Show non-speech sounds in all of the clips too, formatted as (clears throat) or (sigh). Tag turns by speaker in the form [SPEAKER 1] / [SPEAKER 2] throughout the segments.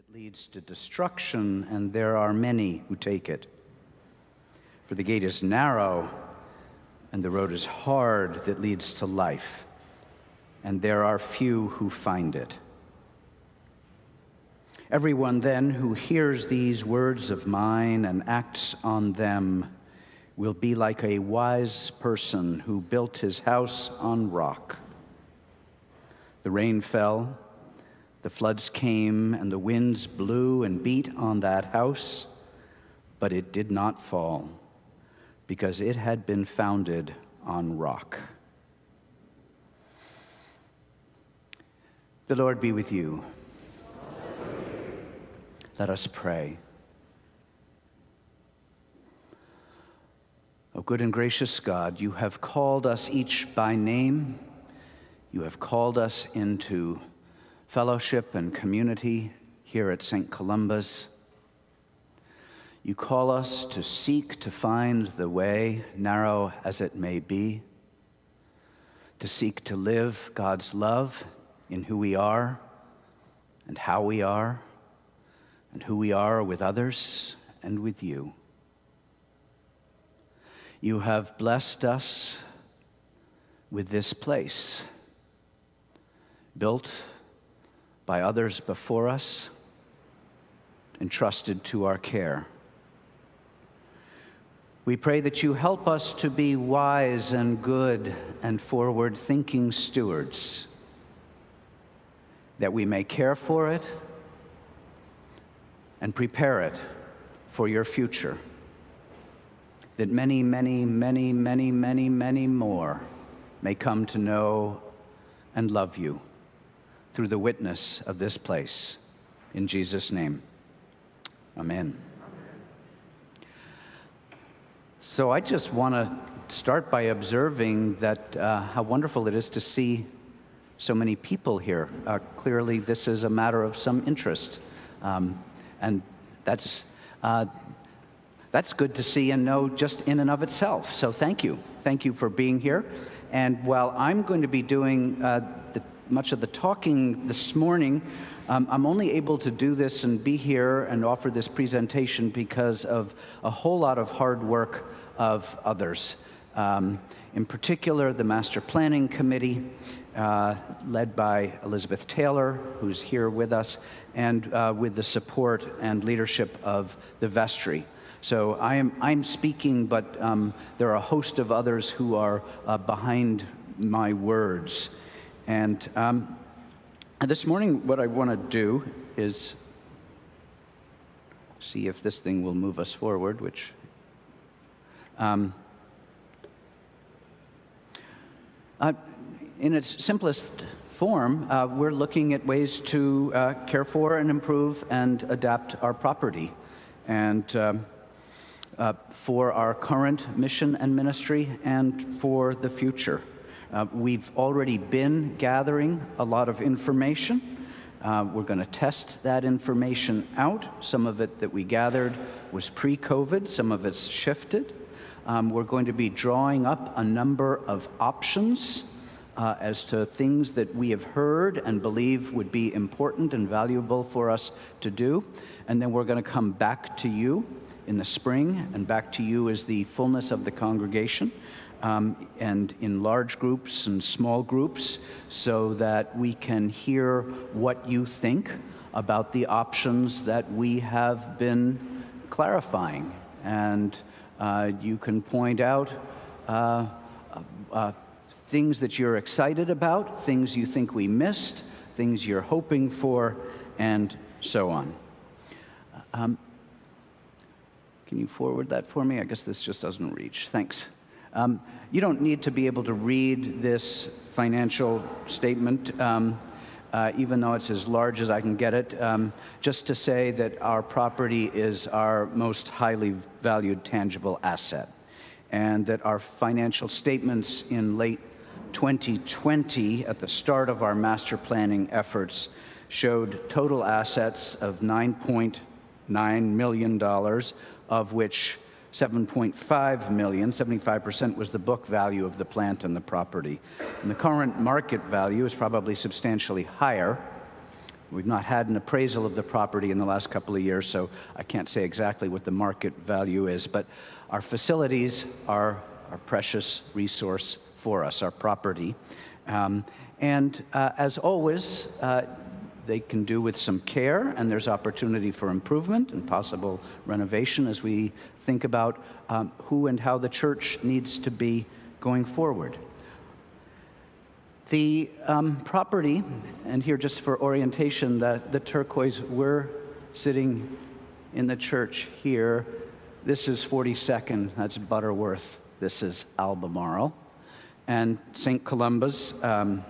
[SPEAKER 1] that leads to destruction, and there are many who take it. For the gate is narrow, and the road is hard that leads to life, and there are few who find it. Everyone then who hears these words of mine and acts on them will be like a wise person who built his house on rock. The rain fell, the floods came, and the winds blew and beat on that house, but it did not fall because it had been founded on rock. The Lord be with you. Let us pray. O good and gracious God, you have called us each by name. You have called us into fellowship and community here at St. Columba's. You call us to seek to find the way, narrow as it may be, to seek to live God's love in who we are and how we are, and who we are with others and with you. You have blessed us with this place, built by others before us, entrusted to our care. We pray that you help us to be wise and good and forward thinking stewards, that we may care for it and prepare it for your future, that many, many, many, many, many, many more may come to know and love you through the witness of this place. In Jesus' name, amen. So I just want to start by observing that uh, how wonderful it is to see so many people here. Uh, clearly, this is a matter of some interest, um, and that's uh, that's good to see and know just in and of itself. So thank you, thank you for being here. And while I'm going to be doing uh, the much of the talking this morning. Um, I'm only able to do this and be here and offer this presentation because of a whole lot of hard work of others. Um, in particular, the Master Planning Committee, uh, led by Elizabeth Taylor, who's here with us, and uh, with the support and leadership of the vestry. So I am, I'm speaking, but um, there are a host of others who are uh, behind my words. And um, this morning, what I want to do is see if this thing will move us forward, which. Um, uh, in its simplest form, uh, we're looking at ways to uh, care for and improve and adapt our property. And um, uh, for our current mission and ministry and for the future. Uh, we've already been gathering a lot of information. Uh, we're going to test that information out. Some of it that we gathered was pre COVID, some of it's shifted. Um, we're going to be drawing up a number of options uh, as to things that we have heard and believe would be important and valuable for us to do. And then we're going to come back to you in the spring and back to you as the fullness of the congregation um, and in large groups and small groups so that we can hear what you think about the options that we have been clarifying. And uh, you can point out uh, uh, things that you're excited about, things you think we missed, things you're hoping for, and so on. Um, can you forward that for me? I guess this just doesn't reach. Thanks. Um, you don't need to be able to read this financial statement, um, uh, even though it's as large as I can get it, um, just to say that our property is our most highly valued tangible asset, and that our financial statements in late 2020, at the start of our master planning efforts, showed total assets of $9.9 million, of which 7.5 million, 75% was the book value of the plant and the property. And the current market value is probably substantially higher. We've not had an appraisal of the property in the last couple of years, so I can't say exactly what the market value is. But our facilities are our precious resource for us, our property. Um, and uh, as always, uh, they can do with some care, and there's opportunity for improvement and possible renovation as we think about um, who and how the church needs to be going forward. The um, property, and here just for orientation, the, the turquoise, we're sitting in the church here. This is 42nd, that's Butterworth. This is Albemarle. And St. Columba's, um,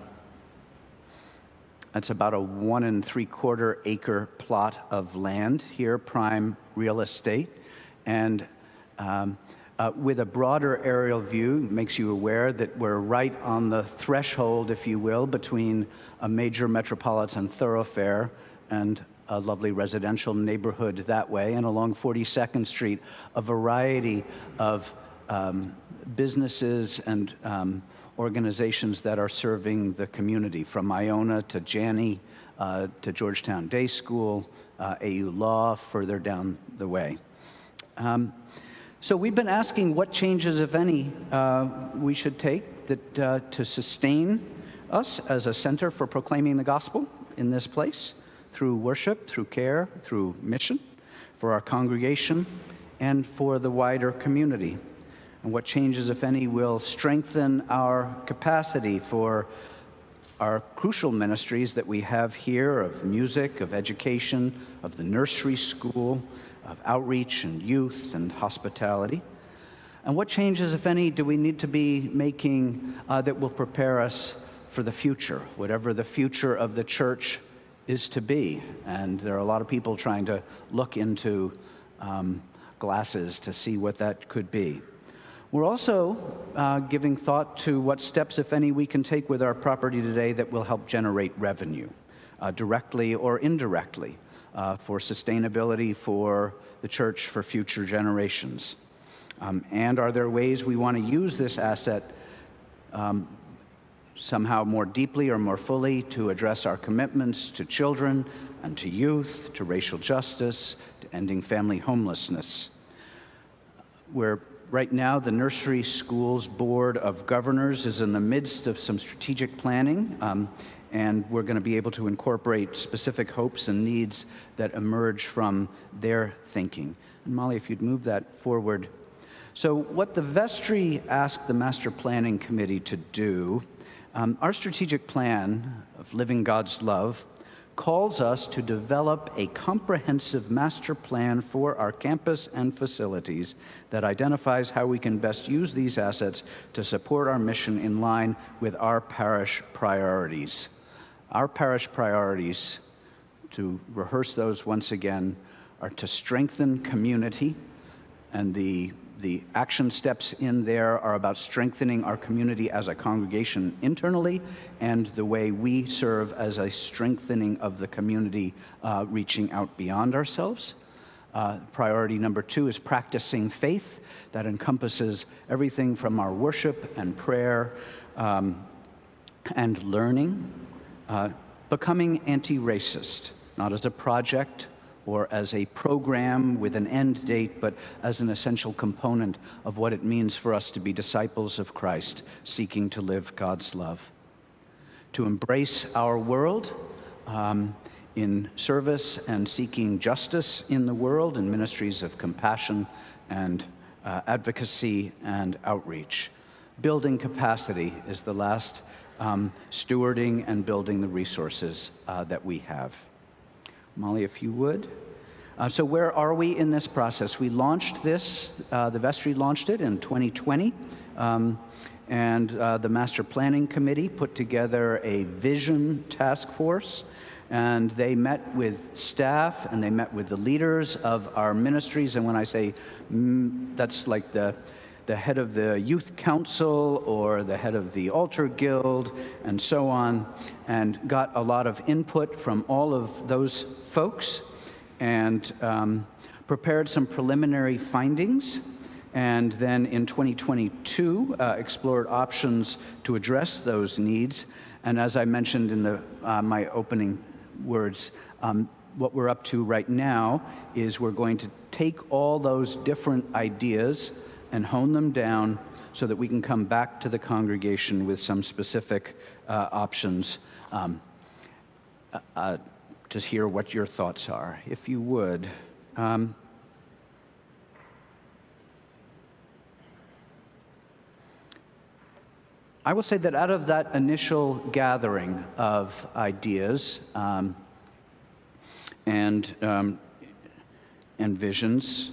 [SPEAKER 1] that's about a one and three quarter acre plot of land here, prime real estate. And um, uh, with a broader aerial view makes you aware that we're right on the threshold, if you will, between a major metropolitan thoroughfare and a lovely residential neighborhood that way, and along 42nd Street, a variety of um, businesses and um, organizations that are serving the community, from Iona to Janney uh, to Georgetown Day School, uh, AU Law, further down the way. Um, so we've been asking what changes, if any, uh, we should take that, uh, to sustain us as a center for proclaiming the gospel in this place through worship, through care, through mission for our congregation and for the wider community. And what changes, if any, will strengthen our capacity for our crucial ministries that we have here of music, of education, of the nursery school, of outreach and youth and hospitality? And what changes, if any, do we need to be making uh, that will prepare us for the future, whatever the future of the church is to be? And there are a lot of people trying to look into um, glasses to see what that could be. We're also uh, giving thought to what steps, if any, we can take with our property today that will help generate revenue, uh, directly or indirectly uh, for sustainability for the church for future generations? Um, and are there ways we want to use this asset um, somehow more deeply or more fully to address our commitments to children and to youth, to racial justice, to ending family homelessness? Where right now the Nursery Schools Board of Governors is in the midst of some strategic planning. Um, and we're going to be able to incorporate specific hopes and needs that emerge from their thinking. And Molly, if you'd move that forward. So, what the vestry asked the Master Planning Committee to do, um, our strategic plan of living God's love calls us to develop a comprehensive master plan for our campus and facilities that identifies how we can best use these assets to support our mission in line with our parish priorities. Our parish priorities, to rehearse those once again, are to strengthen community, and the, the action steps in there are about strengthening our community as a congregation internally and the way we serve as a strengthening of the community uh, reaching out beyond ourselves. Uh, priority number two is practicing faith that encompasses everything from our worship and prayer um, and learning uh, becoming anti racist, not as a project or as a program with an end date, but as an essential component of what it means for us to be disciples of Christ, seeking to live God's love. To embrace our world um, in service and seeking justice in the world in ministries of compassion and uh, advocacy and outreach. Building capacity is the last um, stewarding and building the resources uh, that we have. Molly, if you would. Uh, so, where are we in this process? We launched this, uh, the vestry launched it in 2020. Um, and uh, the Master Planning Committee put together a vision task force. And they met with staff and they met with the leaders of our ministries. And when I say mm, that's like the the head of the youth council or the head of the altar guild and so on, and got a lot of input from all of those folks and um, prepared some preliminary findings. And then in 2022, uh, explored options to address those needs. And as I mentioned in the, uh, my opening words. Um, what we're up to right now is we're going to take all those different ideas and hone them down so that we can come back to the congregation with some specific uh, options um, uh, uh to hear what your thoughts are. If you would. Um, I will say that out of that initial gathering of ideas um, and, um, and visions,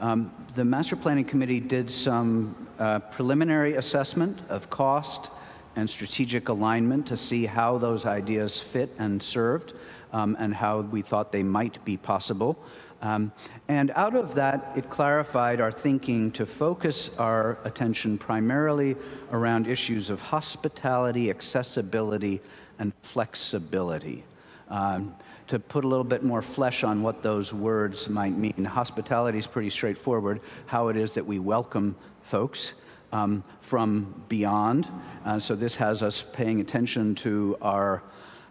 [SPEAKER 1] um, the Master Planning Committee did some uh, preliminary assessment of cost and strategic alignment to see how those ideas fit and served um, and how we thought they might be possible. Um, and out of that, it clarified our thinking to focus our attention primarily around issues of hospitality, accessibility, and flexibility. Um, to put a little bit more flesh on what those words might mean, hospitality is pretty straightforward, how it is that we welcome folks. Um, from beyond. Uh, so, this has us paying attention to our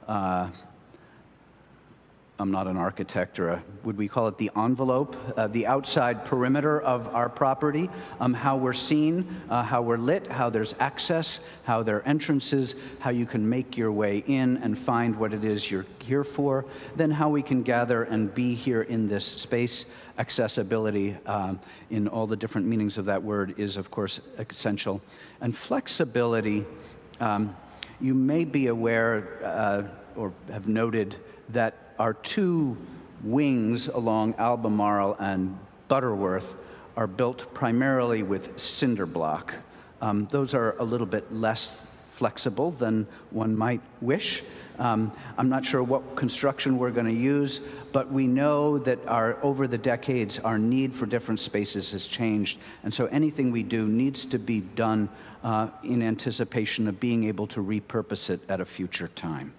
[SPEAKER 1] uh, I'm not an architect or a, would we call it the envelope, uh, the outside perimeter of our property, um, how we're seen, uh, how we're lit, how there's access, how there are entrances, how you can make your way in and find what it is you're here for, then how we can gather and be here in this space. Accessibility, um, in all the different meanings of that word, is of course essential. And flexibility, um, you may be aware uh, or have noted that our two wings along Albemarle and Butterworth are built primarily with cinder block. Um, those are a little bit less flexible than one might wish. Um, I'm not sure what construction we're going to use, but we know that our, over the decades, our need for different spaces has changed. And so anything we do needs to be done uh, in anticipation of being able to repurpose it at a future time.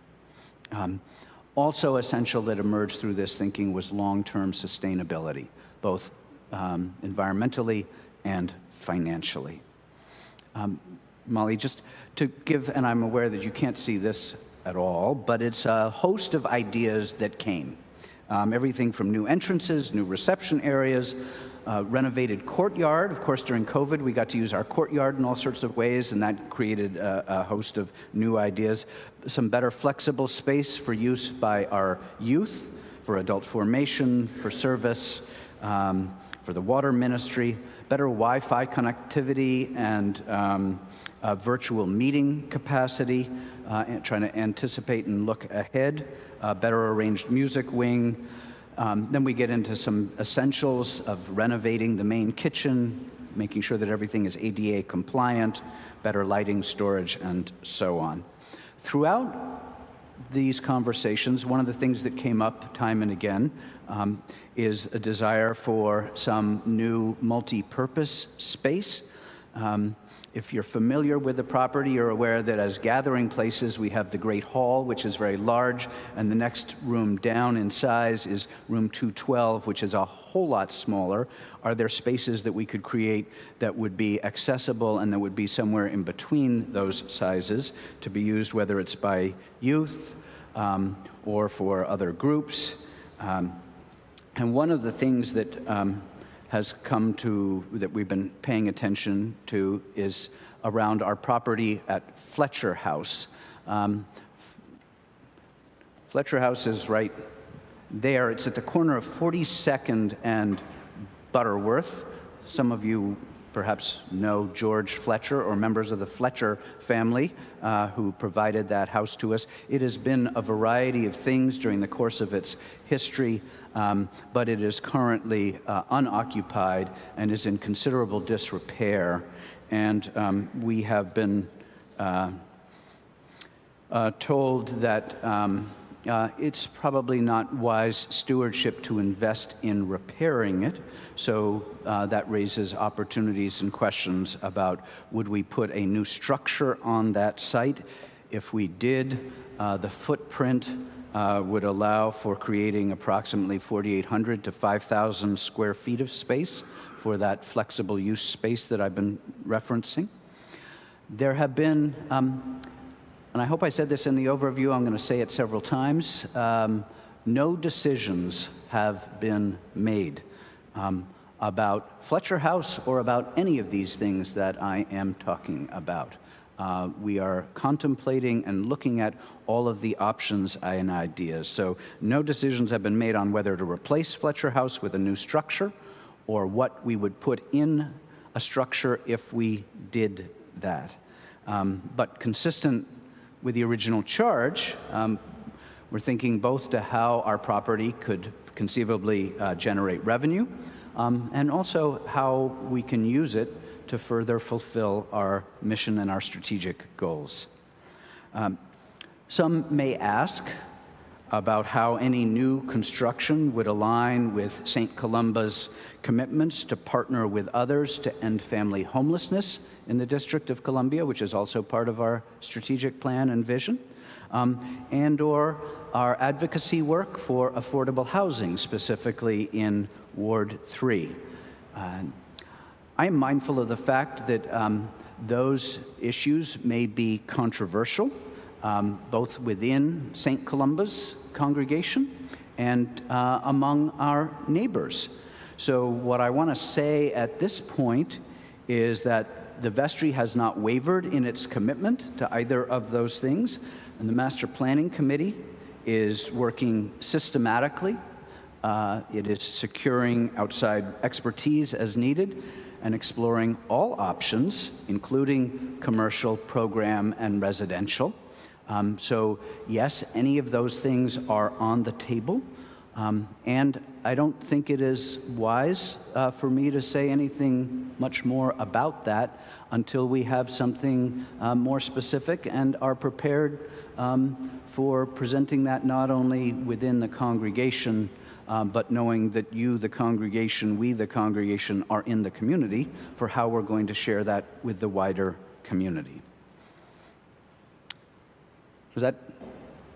[SPEAKER 1] Um, also essential that emerged through this thinking was long-term sustainability, both um, environmentally and financially. Um, Molly, just to give, and I'm aware that you can't see this at all, but it's a host of ideas that came. Um, everything from new entrances, new reception areas, uh, renovated courtyard. Of course, during COVID, we got to use our courtyard in all sorts of ways, and that created a, a host of new ideas. Some better flexible space for use by our youth, for adult formation, for service, um, for the water ministry, better Wi Fi connectivity and um, virtual meeting capacity, uh, trying to anticipate and look ahead, uh, better arranged music wing. Um, then we get into some essentials of renovating the main kitchen, making sure that everything is ADA compliant, better lighting, storage, and so on. Throughout these conversations, one of the things that came up time and again um, is a desire for some new multi purpose space. Um, if you're familiar with the property, you're aware that as gathering places, we have the Great Hall, which is very large, and the next room down in size is room 212, which is a whole lot smaller. Are there spaces that we could create that would be accessible and that would be somewhere in between those sizes to be used, whether it's by youth um, or for other groups? Um, and one of the things that um, has come to, that we've been paying attention to, is around our property at Fletcher House. Um, Fletcher House is right there. It's at the corner of 42nd and Butterworth. Some of you perhaps know George Fletcher or members of the Fletcher family uh, who provided that house to us. It has been a variety of things during the course of its history, um, but it is currently uh, unoccupied and is in considerable disrepair. And um, we have been uh, uh told that. Um, uh, it's probably not wise stewardship to invest in repairing it. So uh, that raises opportunities and questions about would we put a new structure on that site? If we did, uh, the footprint uh, would allow for creating approximately 4,800 to 5,000 square feet of space for that flexible use space that I've been referencing. There have been um, and I hope I said this in the overview, I'm going to say it several times. Um, no decisions have been made um, about Fletcher House or about any of these things that I am talking about. Uh, we are contemplating and looking at all of the options and ideas. So, no decisions have been made on whether to replace Fletcher House with a new structure or what we would put in a structure if we did that. Um, but consistent with the original charge, um, we're thinking both to how our property could conceivably uh, generate revenue um, and also how we can use it to further fulfill our mission and our strategic goals. Um, some may ask about how any new construction would align with St. Columba's commitments to partner with others to end family homelessness in the District of Columbia, which is also part of our strategic plan and vision, um, and or our advocacy work for affordable housing, specifically in Ward 3. Uh, I am mindful of the fact that um, those issues may be controversial, um, both within St. Columba's congregation and uh, among our neighbors. So, what I want to say at this point is that the vestry has not wavered in its commitment to either of those things, and the Master Planning Committee is working systematically. Uh, it is securing outside expertise as needed and exploring all options, including commercial, program, and residential. Um, so, yes, any of those things are on the table. Um, and I don't think it is wise uh, for me to say anything much more about that until we have something uh, more specific and are prepared um, for presenting that not only within the congregation um, but knowing that you, the congregation, we, the congregation, are in the community for how we're going to share that with the wider community. Does that,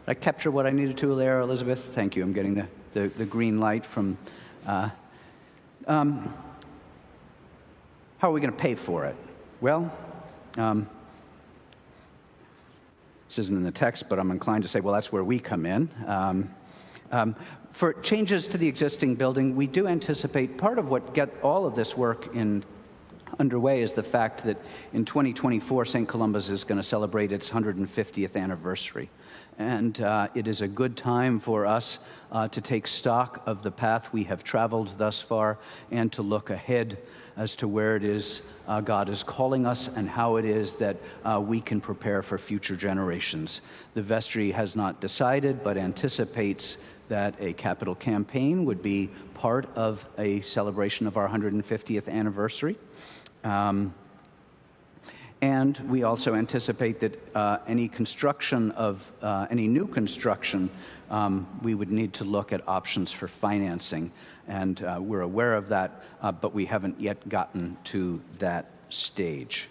[SPEAKER 1] I capture what I needed to there, Elizabeth? Thank you. I'm getting the, the, the green light from. Uh, um, how are we going to pay for it? Well, um, this isn't in the text, but I'm inclined to say, well, that's where we come in. Um, um, for changes to the existing building, we do anticipate part of what get all of this work in underway is the fact that in 2024, St. Columba's is going to celebrate its 150th anniversary. And uh, it is a good time for us uh, to take stock of the path we have traveled thus far and to look ahead as to where it is uh, God is calling us and how it is that uh, we can prepare for future generations. The vestry has not decided, but anticipates that a capital campaign would be part of a celebration of our 150th anniversary. Um, and we also anticipate that uh, any construction of uh, any new construction, um, we would need to look at options for financing. And uh, we're aware of that, uh, but we haven't yet gotten to that stage.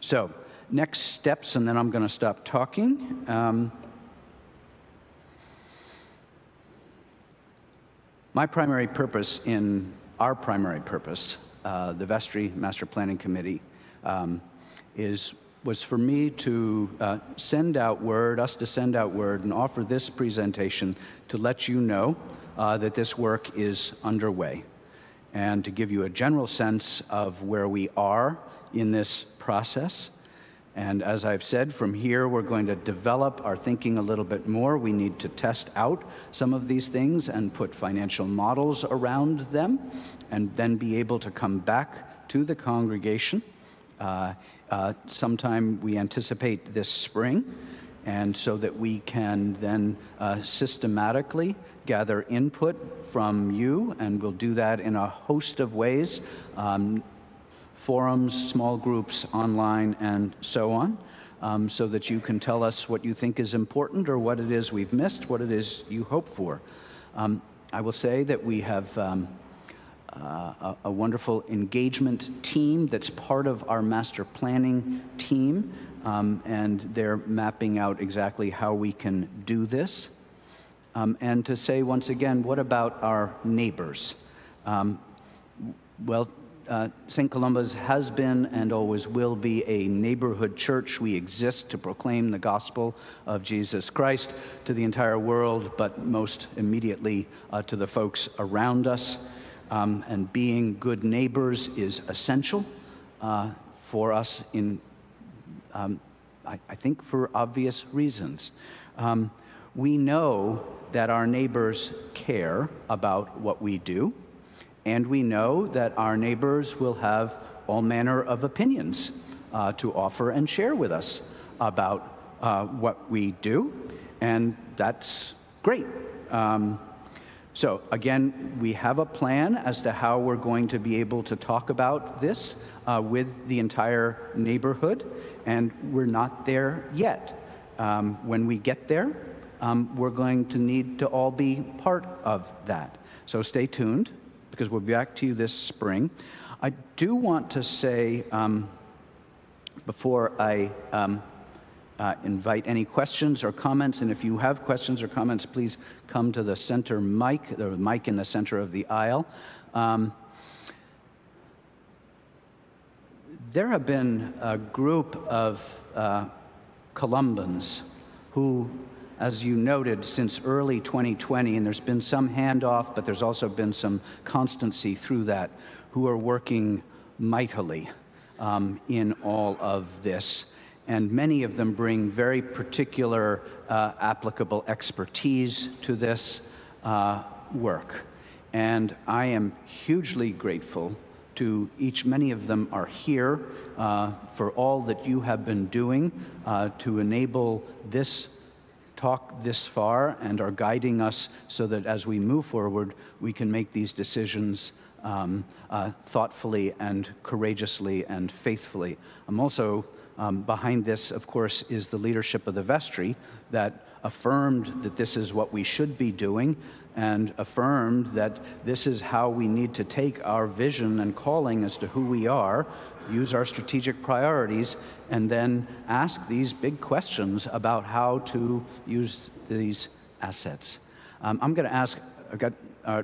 [SPEAKER 1] So, next steps, and then I'm going to stop talking. Um, My primary purpose in our primary purpose, uh, the Vestry Master Planning Committee, um, is was for me to uh, send out word, us to send out word, and offer this presentation to let you know uh, that this work is underway, and to give you a general sense of where we are in this process and as I've said, from here we're going to develop our thinking a little bit more. We need to test out some of these things and put financial models around them, and then be able to come back to the congregation. Uh, uh, sometime we anticipate this spring, and so that we can then uh, systematically gather input from you, and we'll do that in a host of ways. Um, forums, small groups, online, and so on, um, so that you can tell us what you think is important or what it is we've missed, what it is you hope for. Um, I will say that we have um, uh, a, a, wonderful engagement team that's part of our master planning team, um, and they're mapping out exactly how we can do this. Um, and to say once again, what about our neighbors? Um, well, uh, St. Columba's has been and always will be a neighborhood church. We exist to proclaim the gospel of Jesus Christ to the entire world, but most immediately uh, to the folks around us. Um, and being good neighbors is essential uh, for us in, um, I, I, think, for obvious reasons. Um, we know that our neighbors care about what we do. And we know that our neighbors will have all manner of opinions uh, to offer and share with us about uh, what we do, and that's great. Um, so, again, we have a plan as to how we're going to be able to talk about this uh, with the entire neighborhood, and we're not there yet. Um, when we get there, um, we're going to need to all be part of that. So, stay tuned because we'll be back to you this spring. I do want to say, um, before I um, uh, invite any questions or comments, and if you have questions or comments, please come to the center mic, the mic in the center of the aisle. Um, there have been a group of uh, Columbans who as you noted, since early 2020, and there's been some handoff, but there's also been some constancy through that, who are working mightily um, in all of this. And many of them bring very particular uh, applicable expertise to this uh, work. And I am hugely grateful to each. Many of them are here uh, for all that you have been doing uh, to enable this talk this far and are guiding us so that as we move forward, we can make these decisions um, uh, thoughtfully and courageously and faithfully. I'm also um, behind this, of course, is the leadership of the vestry that affirmed that this is what we should be doing and affirmed that this is how we need to take our vision and calling as to who we are use our strategic priorities, and then ask these big questions about how to use these assets. Um, I'm going to ask, I've got uh,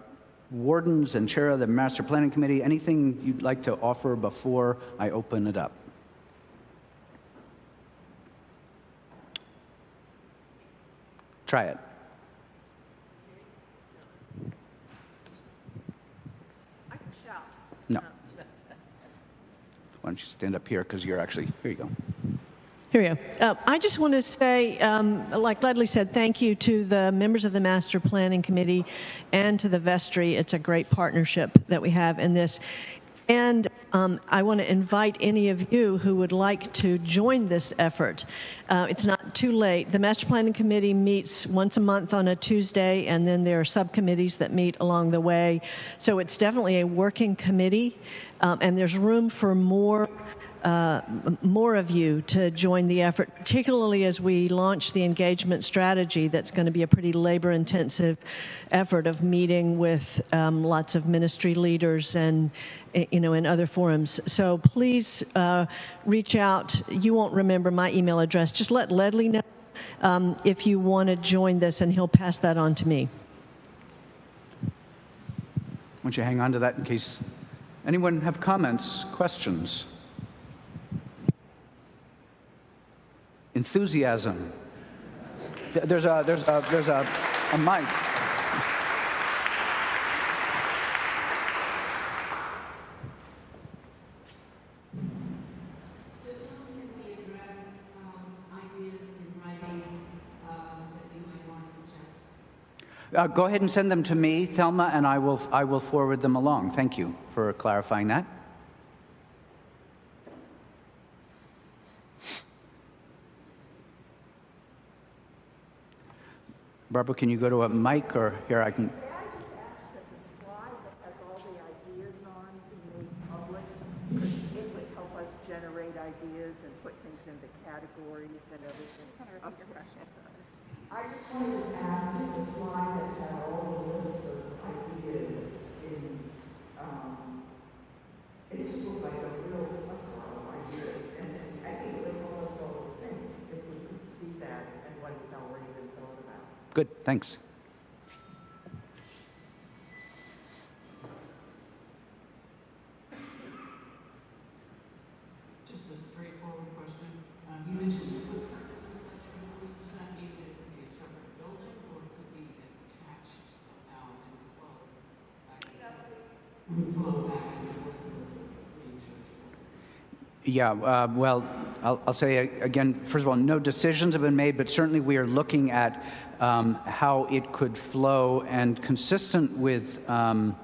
[SPEAKER 1] wardens and chair of the master planning committee, anything you'd like to offer before I open it up? Try it.
[SPEAKER 2] I can shout.
[SPEAKER 1] No. Why don't you stand up here because you're actually, here you go.
[SPEAKER 2] Here we go. Uh, I just want to say, um, like Ledlie said, thank you to the members of the Master Planning Committee and to the Vestry. It's a great partnership that we have in this. And um, I want to invite any of you who would like to join this effort. Uh, it's not too late. The Master Planning Committee meets once a month on a Tuesday, and then there are subcommittees that meet along the way. So it's definitely a working committee, um, and there's room for more uh, more of you to join the effort, particularly as we launch the engagement strategy that's going to be a pretty labor intensive effort of meeting with um, lots of ministry leaders and you know in other forums. So please uh, reach out. You won't remember my email address. Just let Ledlie know um, if you want to join this and he'll pass that on to me.
[SPEAKER 1] Why don't you hang on to that in case anyone have comments questions enthusiasm. There's a, there's a, there's a, a mic. Uh, go ahead and send them to me, Thelma, and I will, I will forward them along. Thank you for clarifying that. Barbara, can you go to a mic or here I can?
[SPEAKER 3] I just ask that the slide that has all the ideas on be made public? Because it would help us generate ideas and put things into categories and everything. I just wanted to ask if the slide that had all the lists of ideas in, um, it just looked like a Good, thanks. Just a straightforward question. Um, you mentioned a separate building or could
[SPEAKER 1] be attached? Yeah, uh, well, I'll, I'll, say again, first of all, no decisions have been made, but certainly we are looking at um, how it could flow and consistent with. Um,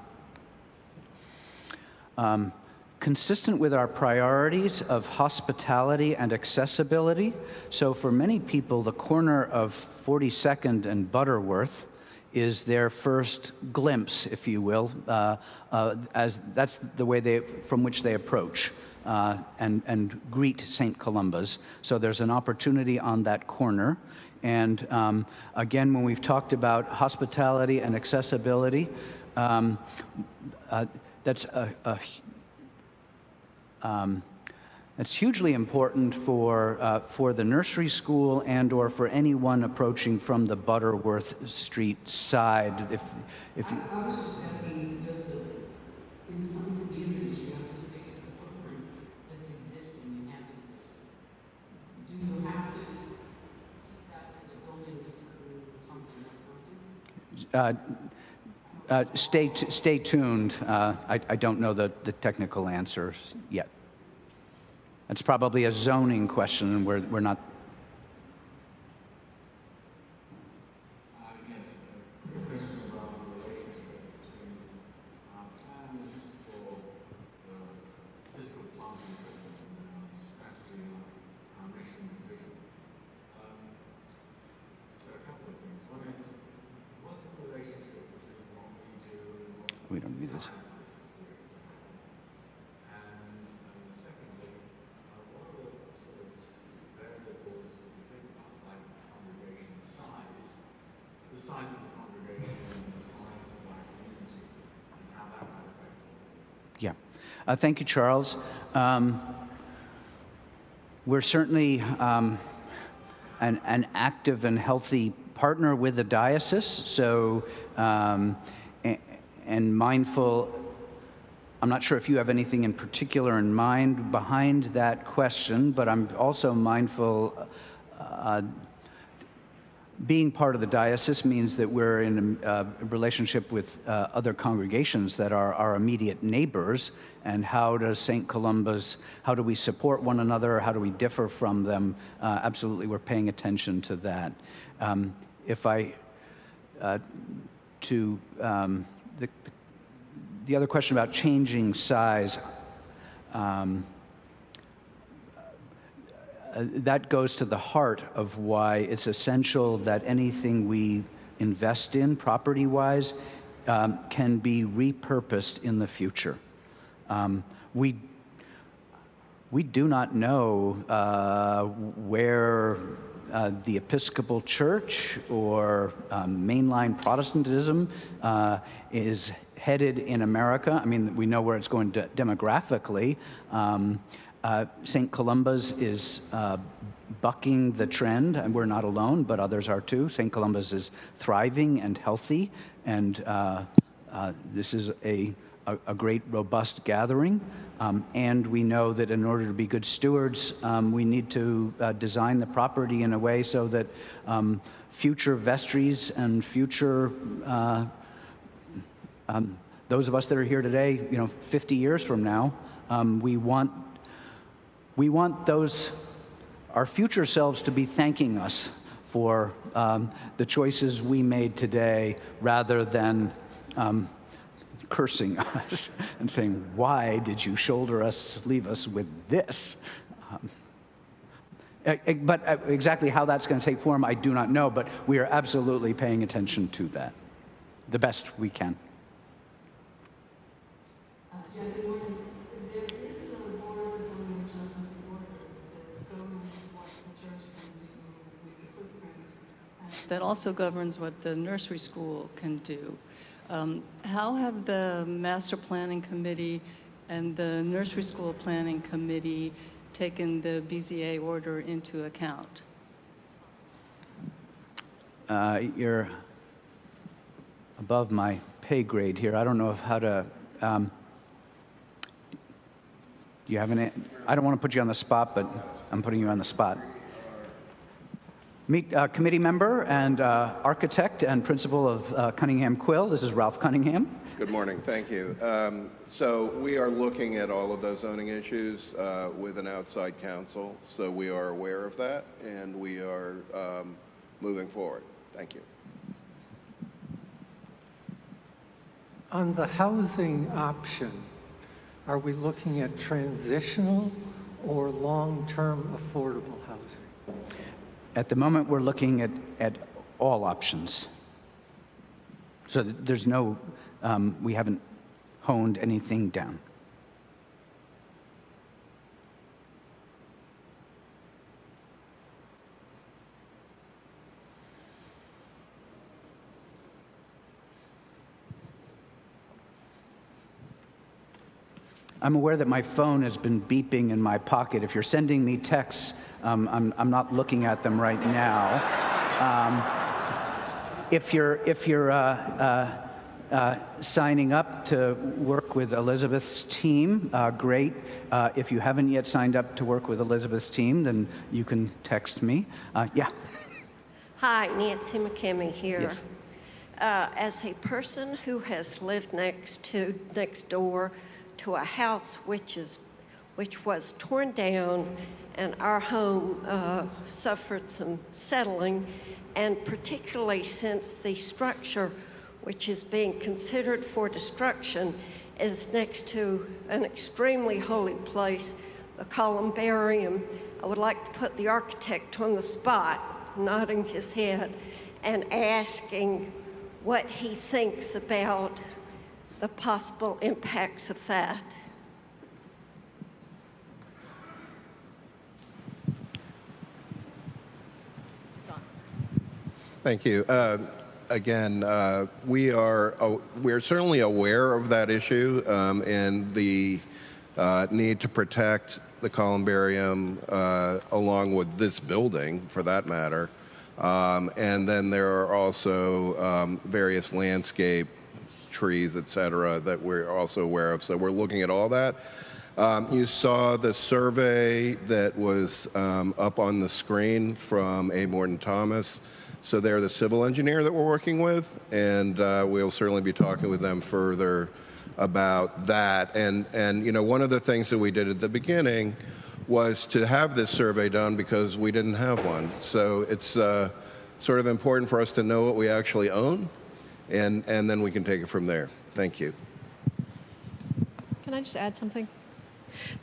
[SPEAKER 1] um, consistent with our priorities of hospitality and accessibility. So, for many people, the corner of 42nd and Butterworth is their first glimpse, if you will, uh, uh, as that's the way they, from which they approach uh, and, and greet St. Columba's. So, there's an opportunity on that corner. And um, again, when we've talked about hospitality and accessibility, um, uh, that's a, a um, hugely important for, uh, for the nursery school and or for anyone approaching from the Butterworth Street side. If, if you,
[SPEAKER 4] I just asking, does the, in some communities, you have to stick to the footprint that's existing and has existed. Do you have to keep that as a building, as something like something?
[SPEAKER 1] Uh, uh, stay, stay tuned. Uh, I, I don't know the, the technical answers yet. That's probably a zoning question, and we're, we're not
[SPEAKER 5] Uh, yes, a quick question about the relationship between our plans for the physical plant equipment and our strategy, our, our mission and vision. Um, so a couple of things. One is, what's the relationship between what we do and what
[SPEAKER 1] We don't need this.
[SPEAKER 5] diocese is doing as a whole? And uh, secondly, uh, what are the sort of variables that you think about, like congregation size, the size of the congregation and the size of our community, and how that you think about, like congregation size, the size of the congregation and the size of my community, and how that might affect it?
[SPEAKER 1] Yeah. Uh, thank you, Charles. Um, we're certainly um, an, an active and healthy partner with the diocese, so um, and mindful. I'm not sure if you have anything in particular in mind behind that question, but I'm also mindful. Uh, being part of the diocese means that we're in a, uh, relationship with uh, other congregations that are our immediate neighbors. And how does St. Columba's, how do we support one another? How do we differ from them? Uh, absolutely, we're paying attention to that. Um, if I, uh, to um, the, the other question about changing size, um, uh, that goes to the heart of why it's essential that anything we invest in property wise um, can be repurposed in the future. Um, we, we do not know uh, where uh, the Episcopal Church or um, mainline Protestantism uh, is headed in America. I mean, we know where it's going de- demographically. Um, uh, St. Columba's is uh, bucking the trend, and we're not alone, but others are too. St. Columba's is thriving and healthy, and uh, uh, this is a, a, a great, robust gathering. Um, and we know that in order to be good stewards, um, we need to uh, design the property in a way so that um, future vestries and future uh, um, those of us that are here today, you know, 50 years from now, um, we want we want those our future selves to be thanking us for um, the choices we made today, rather than cursing (laughs) us and saying, "Why did you shoulder us, leave us with this?" Um, but uh, exactly how that's going to take form, I do not know. But we are absolutely paying attention to that, the best we can.
[SPEAKER 4] Uh, yeah, good morning. There is a board of zoning adjustment order that governs what the church can do with the footprint. and
[SPEAKER 6] that also governs what the nursery school can do. Um, How have the master planning committee and the nursery school planning committee taken the BZA order into account?
[SPEAKER 1] Uh, you're above my pay grade here. I don't know if how to. Um, do you have any? I don't want to put you on the spot, but I'm putting you on the spot. Meet uh, committee member and uh, architect and principal of uh, Cunningham Quill. This is Ralph Cunningham.
[SPEAKER 7] Good morning, thank you. Um, So we are looking at all of those zoning issues uh, with an outside counsel, so we are aware of that, and we are um, moving forward. Thank you.
[SPEAKER 8] On the housing option, are we looking at transitional or long-term affordable housing?
[SPEAKER 1] At the moment, we're looking at, at all options. So there's no, um, we haven't honed anything down. I'm aware that my phone has been beeping in my pocket. If you're sending me texts, um, I'm, I'm not looking at them right now. Um, if you're, if you're uh, uh, uh, signing up to work with Elizabeth's team, uh, great. Uh, if you haven't yet signed up to work with Elizabeth's team, then you can text me. Uh, yeah.
[SPEAKER 9] Hi, Nancy McKimmy here.
[SPEAKER 1] Yes.
[SPEAKER 9] Uh, As a person who has lived next to, next door to a house which is, which was torn down and our home uh, suffered some settling, and particularly since the structure which is being considered for destruction is next to an extremely holy place, the columbarium, I would like to put the architect on the spot, nodding his head, and asking what he thinks about the possible impacts of that.
[SPEAKER 7] Thank you. Uh, Again, uh, we are, uh, we're certainly aware of that issue um, and the uh, need to protect the columbarium uh, along with this building, for that matter. Um, And then there are also um, various landscape trees, et cetera, that we're also aware of. So we're looking at all that. Um, you saw the survey that was um, up on the screen from A. Morton Thomas. So they're the civil engineer that we're working with, and uh, we'll certainly be talking with them further about that. And, and, you know, one of the things that we did at the beginning was to have this survey done because we didn't have one. So it's uh, sort of important for us to know what we actually own, and, and then we can take it from there. Thank you.
[SPEAKER 2] Can I just add something?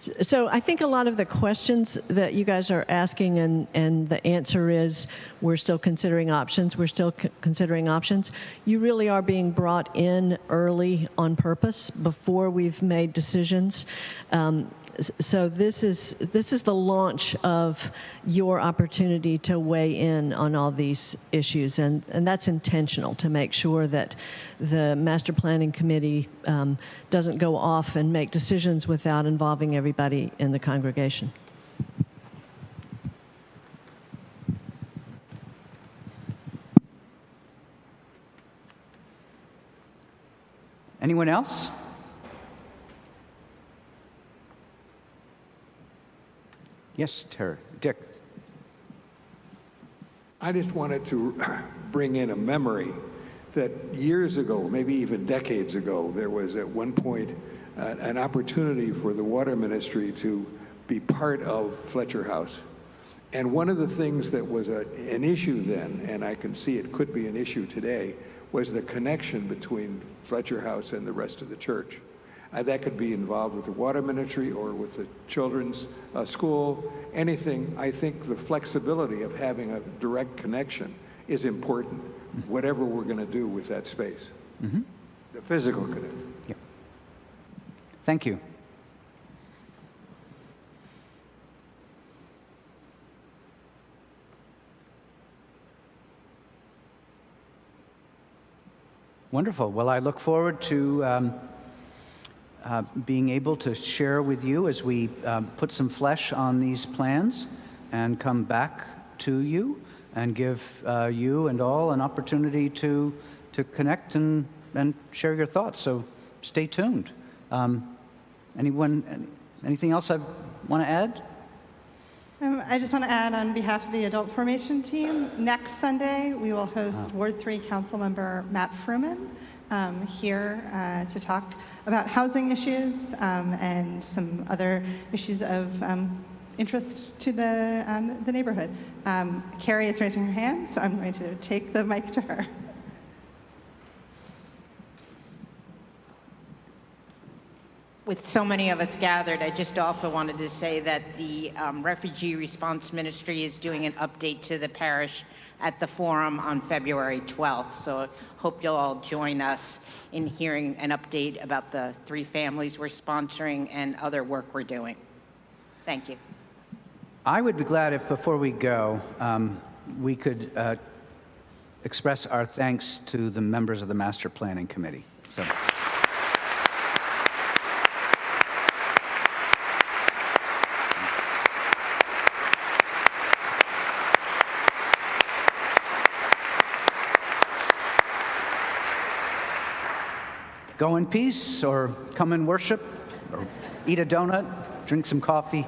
[SPEAKER 2] So I think a lot of the questions that you guys are asking, and, and the answer is we're still considering options. We're still c- considering options. You really are being brought in early on purpose before we've made decisions. Um, so this is this is the launch of your opportunity to weigh in on all these issues, and, and that's intentional to make sure that the master planning committee um, doesn't go off and make decisions without involving everybody in the congregation.
[SPEAKER 1] Anyone else? Yes, Terry. Dick.
[SPEAKER 10] I just wanted to (clears throat) bring in a memory that years ago, maybe even decades ago, there was at one point uh, an opportunity for the water ministry to be part of Fletcher House. And one of the things that was a, an issue then, and I can see it could be an issue today, was the connection between Fletcher House and the rest of the church. Uh, that could be involved with the water ministry or with the children's uh, school, anything. I think the flexibility of having a direct connection is important, whatever we're going to do with that space. The physical connection.
[SPEAKER 1] Yeah. Thank you. Wonderful. Well, I look forward to um, uh, being able to share with you as we um, put some flesh on these plans and come back to you and give uh, you and all an opportunity to, to connect and, and share your thoughts. So stay tuned. Um, anyone, any- anything else I want to add?
[SPEAKER 11] Um, I just want to add on behalf of the adult formation team, next Sunday, we will host Ward 3 Council Member Matt Frumin um, here uh, to talk about housing issues um, and some other issues of um, interest to the, um, the neighborhood. Um, Carrie is raising her hand, so I'm going to take the mic to her.
[SPEAKER 12] With so many of us gathered, I just also wanted to say that the um, Refugee Response Ministry is doing an update to the parish at the forum on February 12th. So I hope you'll all join us in hearing an update about the three families we're sponsoring and other work we're doing. Thank you.
[SPEAKER 1] I would be glad if, before we go, um, we could uh, express our thanks to the members of the Master Planning Committee. So, go in peace, or come and worship, or eat a donut, drink some coffee.